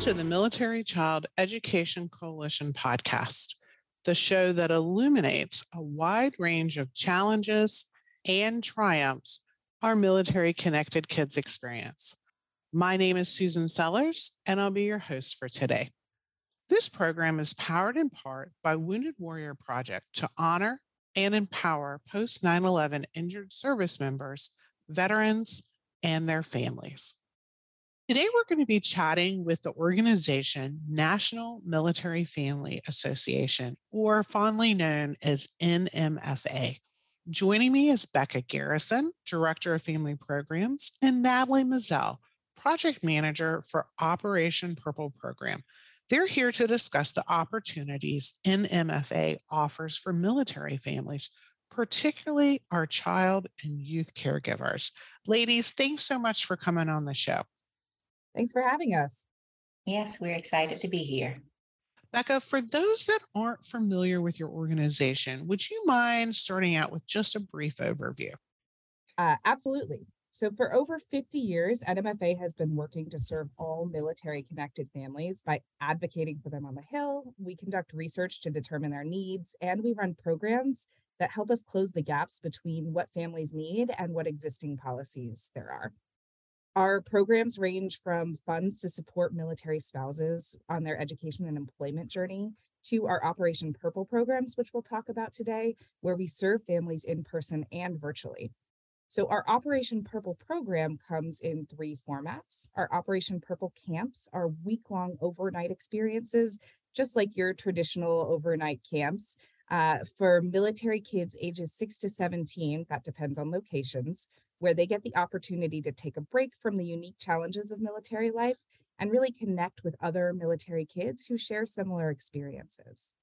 to the Military Child Education Coalition podcast, the show that illuminates a wide range of challenges and triumphs our military connected kids experience. My name is Susan Sellers, and I'll be your host for today. This program is powered in part by Wounded Warrior Project to honor and empower post 9 11 injured service members, veterans, and their families. Today, we're going to be chatting with the organization National Military Family Association, or fondly known as NMFA. Joining me is Becca Garrison, Director of Family Programs, and Natalie Mazzell, Project Manager for Operation Purple Program. They're here to discuss the opportunities NMFA offers for military families, particularly our child and youth caregivers. Ladies, thanks so much for coming on the show. Thanks for having us. Yes, we're excited to be here. Becca, for those that aren't familiar with your organization, would you mind starting out with just a brief overview? Uh, absolutely. So, for over 50 years, NMFA has been working to serve all military connected families by advocating for them on the Hill. We conduct research to determine their needs, and we run programs that help us close the gaps between what families need and what existing policies there are. Our programs range from funds to support military spouses on their education and employment journey to our Operation Purple programs, which we'll talk about today, where we serve families in person and virtually. So, our Operation Purple program comes in three formats. Our Operation Purple camps are week long overnight experiences, just like your traditional overnight camps. Uh, for military kids ages 6 to 17, that depends on locations, where they get the opportunity to take a break from the unique challenges of military life and really connect with other military kids who share similar experiences.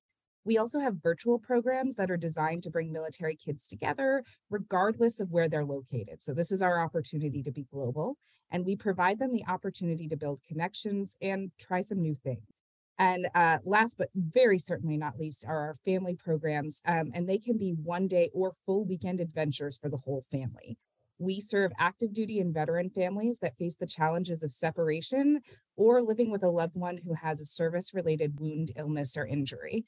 We also have virtual programs that are designed to bring military kids together, regardless of where they're located. So, this is our opportunity to be global, and we provide them the opportunity to build connections and try some new things. And uh, last but very certainly not least are our family programs, um, and they can be one day or full weekend adventures for the whole family. We serve active duty and veteran families that face the challenges of separation or living with a loved one who has a service related wound, illness, or injury.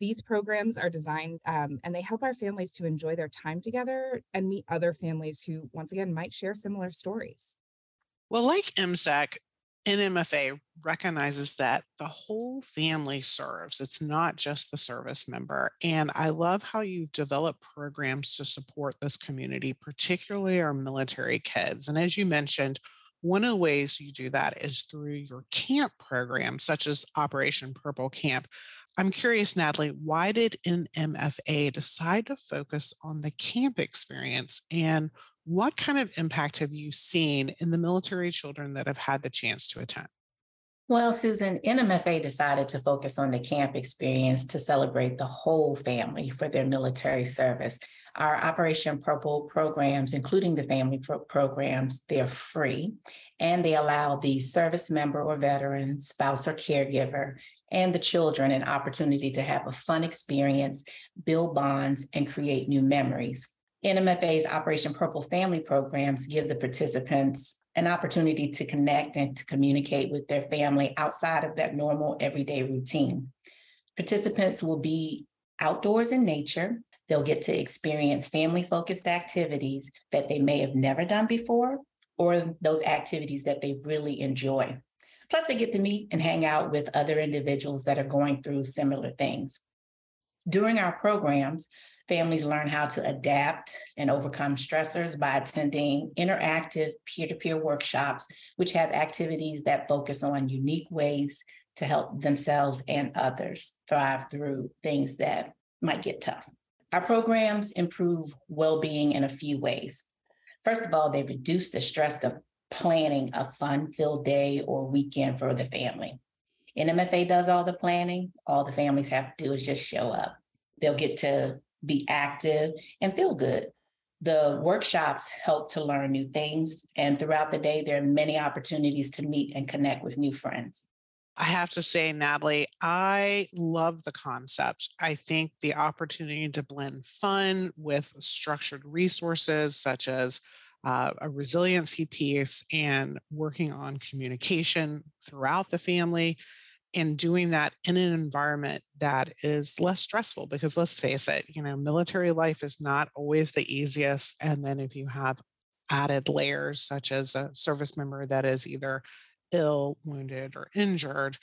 These programs are designed um, and they help our families to enjoy their time together and meet other families who, once again, might share similar stories. Well, like MCEC, NMFA recognizes that the whole family serves. It's not just the service member. And I love how you've developed programs to support this community, particularly our military kids. And as you mentioned, one of the ways you do that is through your camp program, such as Operation Purple Camp. I'm curious, Natalie, why did NMFA decide to focus on the camp experience? And what kind of impact have you seen in the military children that have had the chance to attend? Well, Susan, NMFA decided to focus on the camp experience to celebrate the whole family for their military service. Our Operation Purple programs, including the family pro- programs, they're free and they allow the service member or veteran, spouse or caregiver, and the children an opportunity to have a fun experience, build bonds, and create new memories. NMFA's Operation Purple Family programs give the participants an opportunity to connect and to communicate with their family outside of that normal everyday routine. Participants will be outdoors in nature. They'll get to experience family focused activities that they may have never done before, or those activities that they really enjoy. Plus, they get to meet and hang out with other individuals that are going through similar things. During our programs, families learn how to adapt and overcome stressors by attending interactive peer to peer workshops, which have activities that focus on unique ways to help themselves and others thrive through things that might get tough. Our programs improve well being in a few ways. First of all, they reduce the stress of planning a fun filled day or weekend for the family. NMFA does all the planning. All the families have to do is just show up. They'll get to be active and feel good. The workshops help to learn new things. And throughout the day, there are many opportunities to meet and connect with new friends. I have to say, Natalie, I love the concept. I think the opportunity to blend fun with structured resources such as uh, a resiliency piece and working on communication throughout the family and doing that in an environment that is less stressful because let's face it you know military life is not always the easiest and then if you have added layers such as a service member that is either ill wounded or injured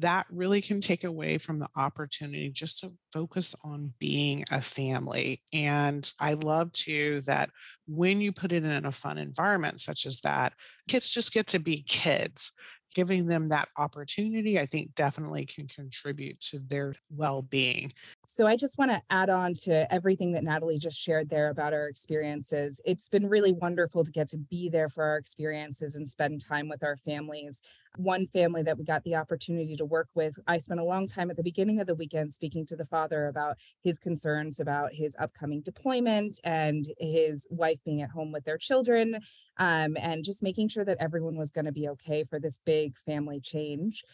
that really can take away from the opportunity just to focus on being a family. And I love too that when you put it in a fun environment such as that, kids just get to be kids. Giving them that opportunity, I think definitely can contribute to their well being. So I just want to add on to everything that Natalie just shared there about our experiences. It's been really wonderful to get to be there for our experiences and spend time with our families. One family that we got the opportunity to work with, I spent a long time at the beginning of the weekend speaking to the father about his concerns about his upcoming deployment and his wife being at home with their children, um, and just making sure that everyone was going to be okay for this big family change.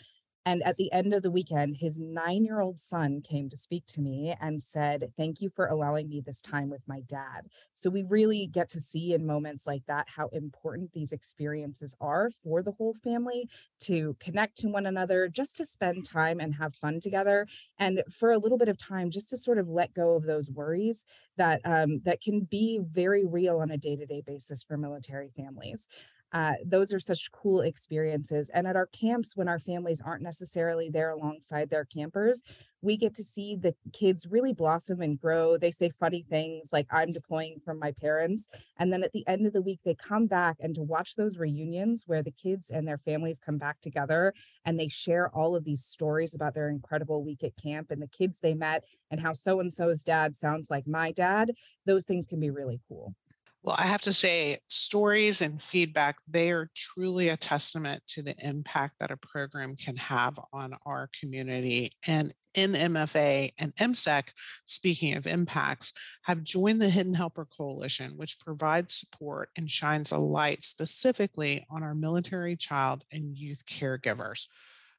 And at the end of the weekend, his nine year old son came to speak to me and said, Thank you for allowing me this time with my dad. So we really get to see in moments like that how important these experiences are for the whole family to connect to one another, just to spend time and have fun together. And for a little bit of time, just to sort of let go of those worries that um, that can be very real on a day-to-day basis for military families uh, those are such cool experiences. And at our camps, when our families aren't necessarily there alongside their campers, we get to see the kids really blossom and grow. They say funny things like, I'm deploying from my parents. And then at the end of the week, they come back and to watch those reunions where the kids and their families come back together and they share all of these stories about their incredible week at camp and the kids they met and how so and so's dad sounds like my dad. Those things can be really cool. Well, I have to say, stories and feedback, they are truly a testament to the impact that a program can have on our community. And NMFA and MCEC, speaking of impacts, have joined the Hidden Helper Coalition, which provides support and shines a light specifically on our military child and youth caregivers.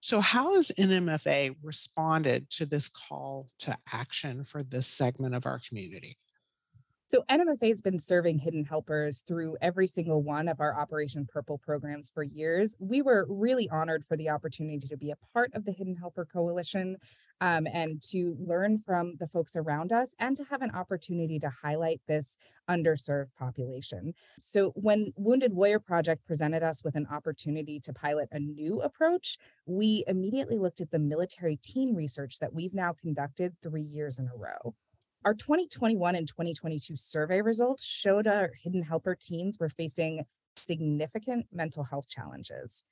So, how has NMFA responded to this call to action for this segment of our community? So NMFA has been serving hidden helpers through every single one of our Operation Purple programs for years. We were really honored for the opportunity to be a part of the Hidden Helper Coalition um, and to learn from the folks around us and to have an opportunity to highlight this underserved population. So when Wounded Warrior Project presented us with an opportunity to pilot a new approach, we immediately looked at the military teen research that we've now conducted three years in a row. Our 2021 and 2022 survey results showed our hidden helper teens were facing significant mental health challenges.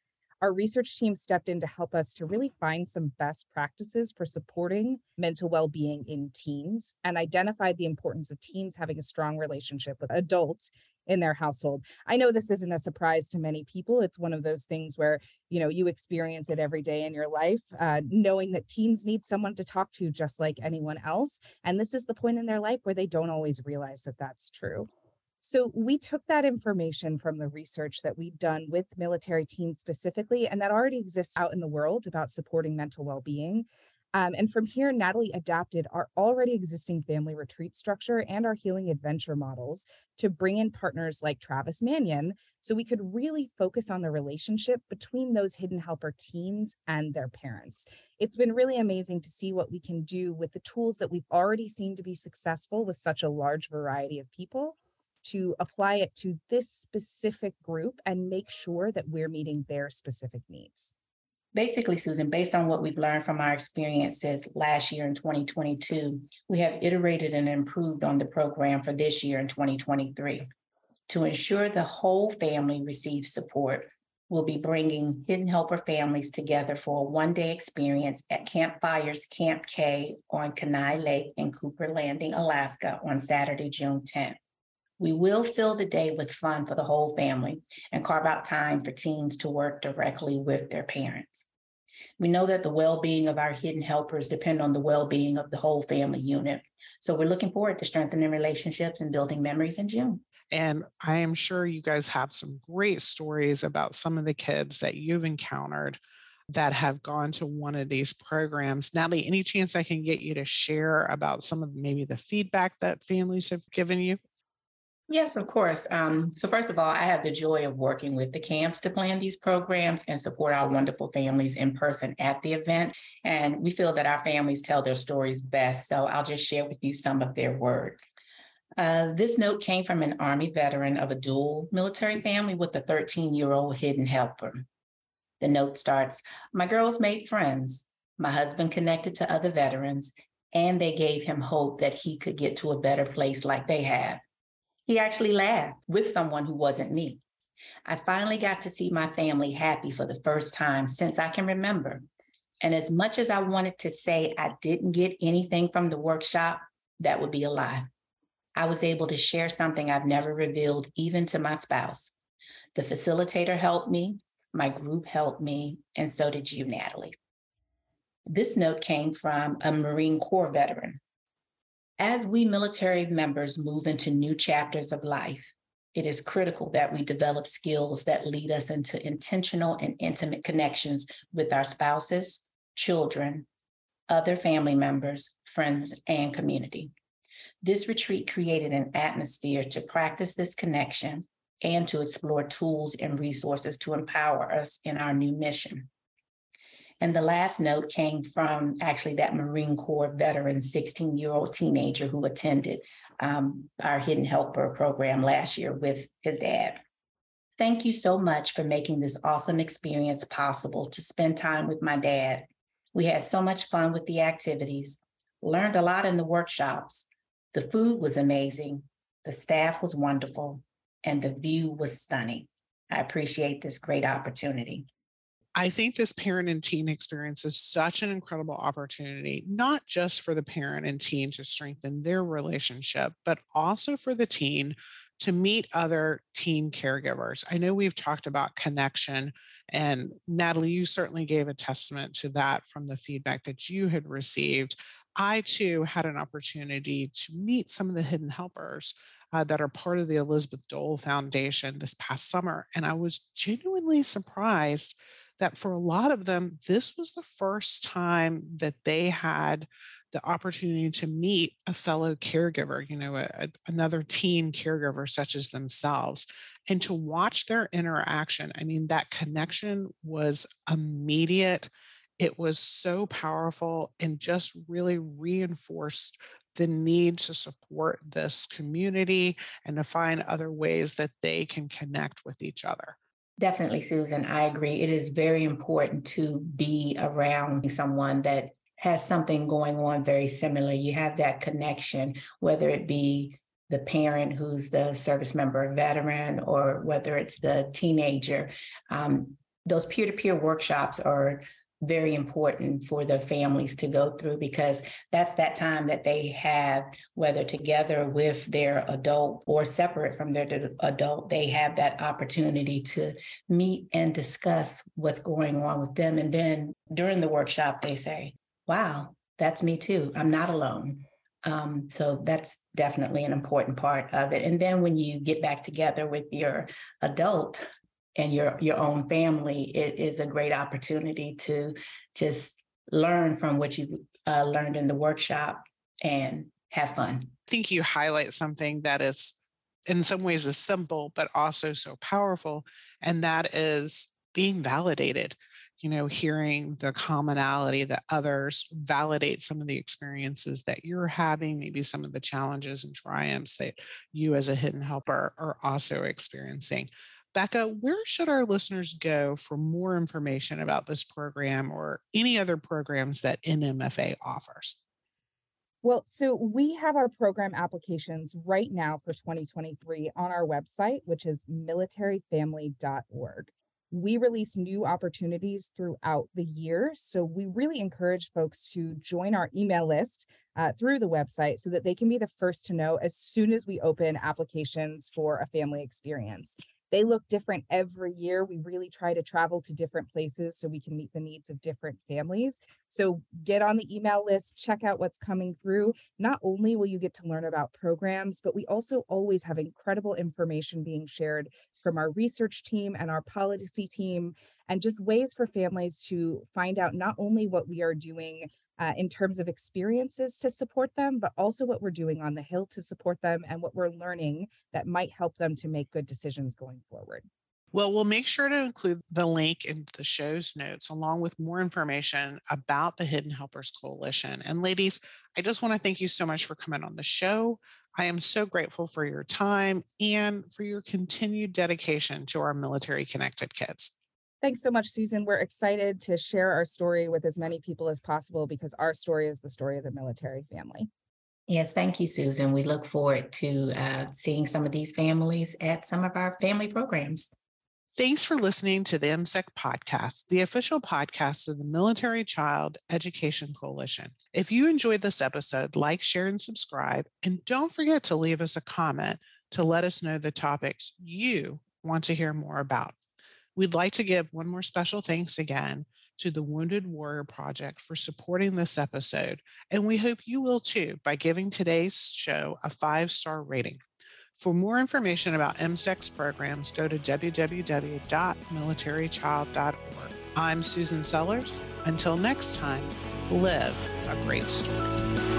Our research team stepped in to help us to really find some best practices for supporting mental well being in teens and identified the importance of teens having a strong relationship with adults in their household. I know this isn't a surprise to many people. It's one of those things where, you know, you experience it every day in your life, uh, knowing that teens need someone to talk to just like anyone else. And this is the point in their life where they don't always realize that that's true. So we took that information from the research that we've done with military teens specifically, and that already exists out in the world about supporting mental well being. Um, and from here, Natalie adapted our already existing family retreat structure and our healing adventure models to bring in partners like Travis Manion so we could really focus on the relationship between those hidden helper teens and their parents. It's been really amazing to see what we can do with the tools that we've already seen to be successful with such a large variety of people to apply it to this specific group and make sure that we're meeting their specific needs. Basically, Susan, based on what we've learned from our experiences last year in 2022, we have iterated and improved on the program for this year in 2023. To ensure the whole family receives support, we'll be bringing Hidden Helper families together for a one day experience at Camp Fire's Camp K on Kenai Lake in Cooper Landing, Alaska on Saturday, June 10th. We will fill the day with fun for the whole family and carve out time for teens to work directly with their parents. We know that the well-being of our hidden helpers depend on the well-being of the whole family unit. So we're looking forward to strengthening relationships and building memories in June. And I am sure you guys have some great stories about some of the kids that you've encountered that have gone to one of these programs. Natalie, any chance I can get you to share about some of maybe the feedback that families have given you? Yes, of course. Um, so, first of all, I have the joy of working with the camps to plan these programs and support our wonderful families in person at the event. And we feel that our families tell their stories best. So, I'll just share with you some of their words. Uh, this note came from an Army veteran of a dual military family with a 13 year old hidden helper. The note starts My girls made friends. My husband connected to other veterans, and they gave him hope that he could get to a better place like they have. He actually laughed with someone who wasn't me. I finally got to see my family happy for the first time since I can remember. And as much as I wanted to say I didn't get anything from the workshop, that would be a lie. I was able to share something I've never revealed, even to my spouse. The facilitator helped me, my group helped me, and so did you, Natalie. This note came from a Marine Corps veteran as we military members move into new chapters of life, it is critical that we develop skills that lead us into intentional and intimate connections with our spouses, children, other family members, friends, and community. This retreat created an atmosphere to practice this connection and to explore tools and resources to empower us in our new mission. And the last note came from actually that Marine Corps veteran, 16 year old teenager who attended um, our Hidden Helper program last year with his dad. Thank you so much for making this awesome experience possible to spend time with my dad. We had so much fun with the activities, learned a lot in the workshops. The food was amazing, the staff was wonderful, and the view was stunning. I appreciate this great opportunity. I think this parent and teen experience is such an incredible opportunity, not just for the parent and teen to strengthen their relationship, but also for the teen to meet other teen caregivers. I know we've talked about connection, and Natalie, you certainly gave a testament to that from the feedback that you had received. I too had an opportunity to meet some of the hidden helpers uh, that are part of the Elizabeth Dole Foundation this past summer, and I was genuinely surprised that for a lot of them, this was the first time that they had the opportunity to meet a fellow caregiver, you know, a, a, another teen caregiver such as themselves, and to watch their interaction. I mean, that connection was immediate. It was so powerful and just really reinforced the need to support this community and to find other ways that they can connect with each other. Definitely, Susan. I agree. It is very important to be around someone that has something going on very similar. You have that connection, whether it be the parent who's the service member veteran or whether it's the teenager. Um, those peer to peer workshops are very important for the families to go through because that's that time that they have, whether together with their adult or separate from their adult, they have that opportunity to meet and discuss what's going on with them. And then during the workshop, they say, wow, that's me too. I'm not alone. Um, so that's definitely an important part of it. And then when you get back together with your adult and your your own family, it is a great opportunity to just learn from what you uh, learned in the workshop and have fun. I think you highlight something that is in some ways is simple but also so powerful and that is being validated you know hearing the commonality that others validate some of the experiences that you're having maybe some of the challenges and triumphs that you as a hidden helper are also experiencing Becca, where should our listeners go for more information about this program or any other programs that NMFA offers? Well, so we have our program applications right now for 2023 on our website, which is militaryfamily.org. We release new opportunities throughout the year. So we really encourage folks to join our email list uh, through the website so that they can be the first to know as soon as we open applications for a family experience. They look different every year. We really try to travel to different places so we can meet the needs of different families. So get on the email list, check out what's coming through. Not only will you get to learn about programs, but we also always have incredible information being shared from our research team and our policy team, and just ways for families to find out not only what we are doing uh, in terms of experiences to support them, but also what we're doing on the Hill to support them and what we're learning that might help them to make good decisions going forward. Well, we'll make sure to include the link in the show's notes along with more information about the Hidden Helpers Coalition. And ladies, I just want to thank you so much for coming on the show. I am so grateful for your time and for your continued dedication to our military connected kids. Thanks so much, Susan. We're excited to share our story with as many people as possible because our story is the story of the military family. Yes, thank you, Susan. We look forward to uh, seeing some of these families at some of our family programs. Thanks for listening to the MCEC podcast, the official podcast of the Military Child Education Coalition. If you enjoyed this episode, like, share, and subscribe. And don't forget to leave us a comment to let us know the topics you want to hear more about. We'd like to give one more special thanks again to the Wounded Warrior Project for supporting this episode. And we hope you will too by giving today's show a five star rating. For more information about MCEC's programs, go to www.militarychild.org. I'm Susan Sellers. Until next time, live a great story.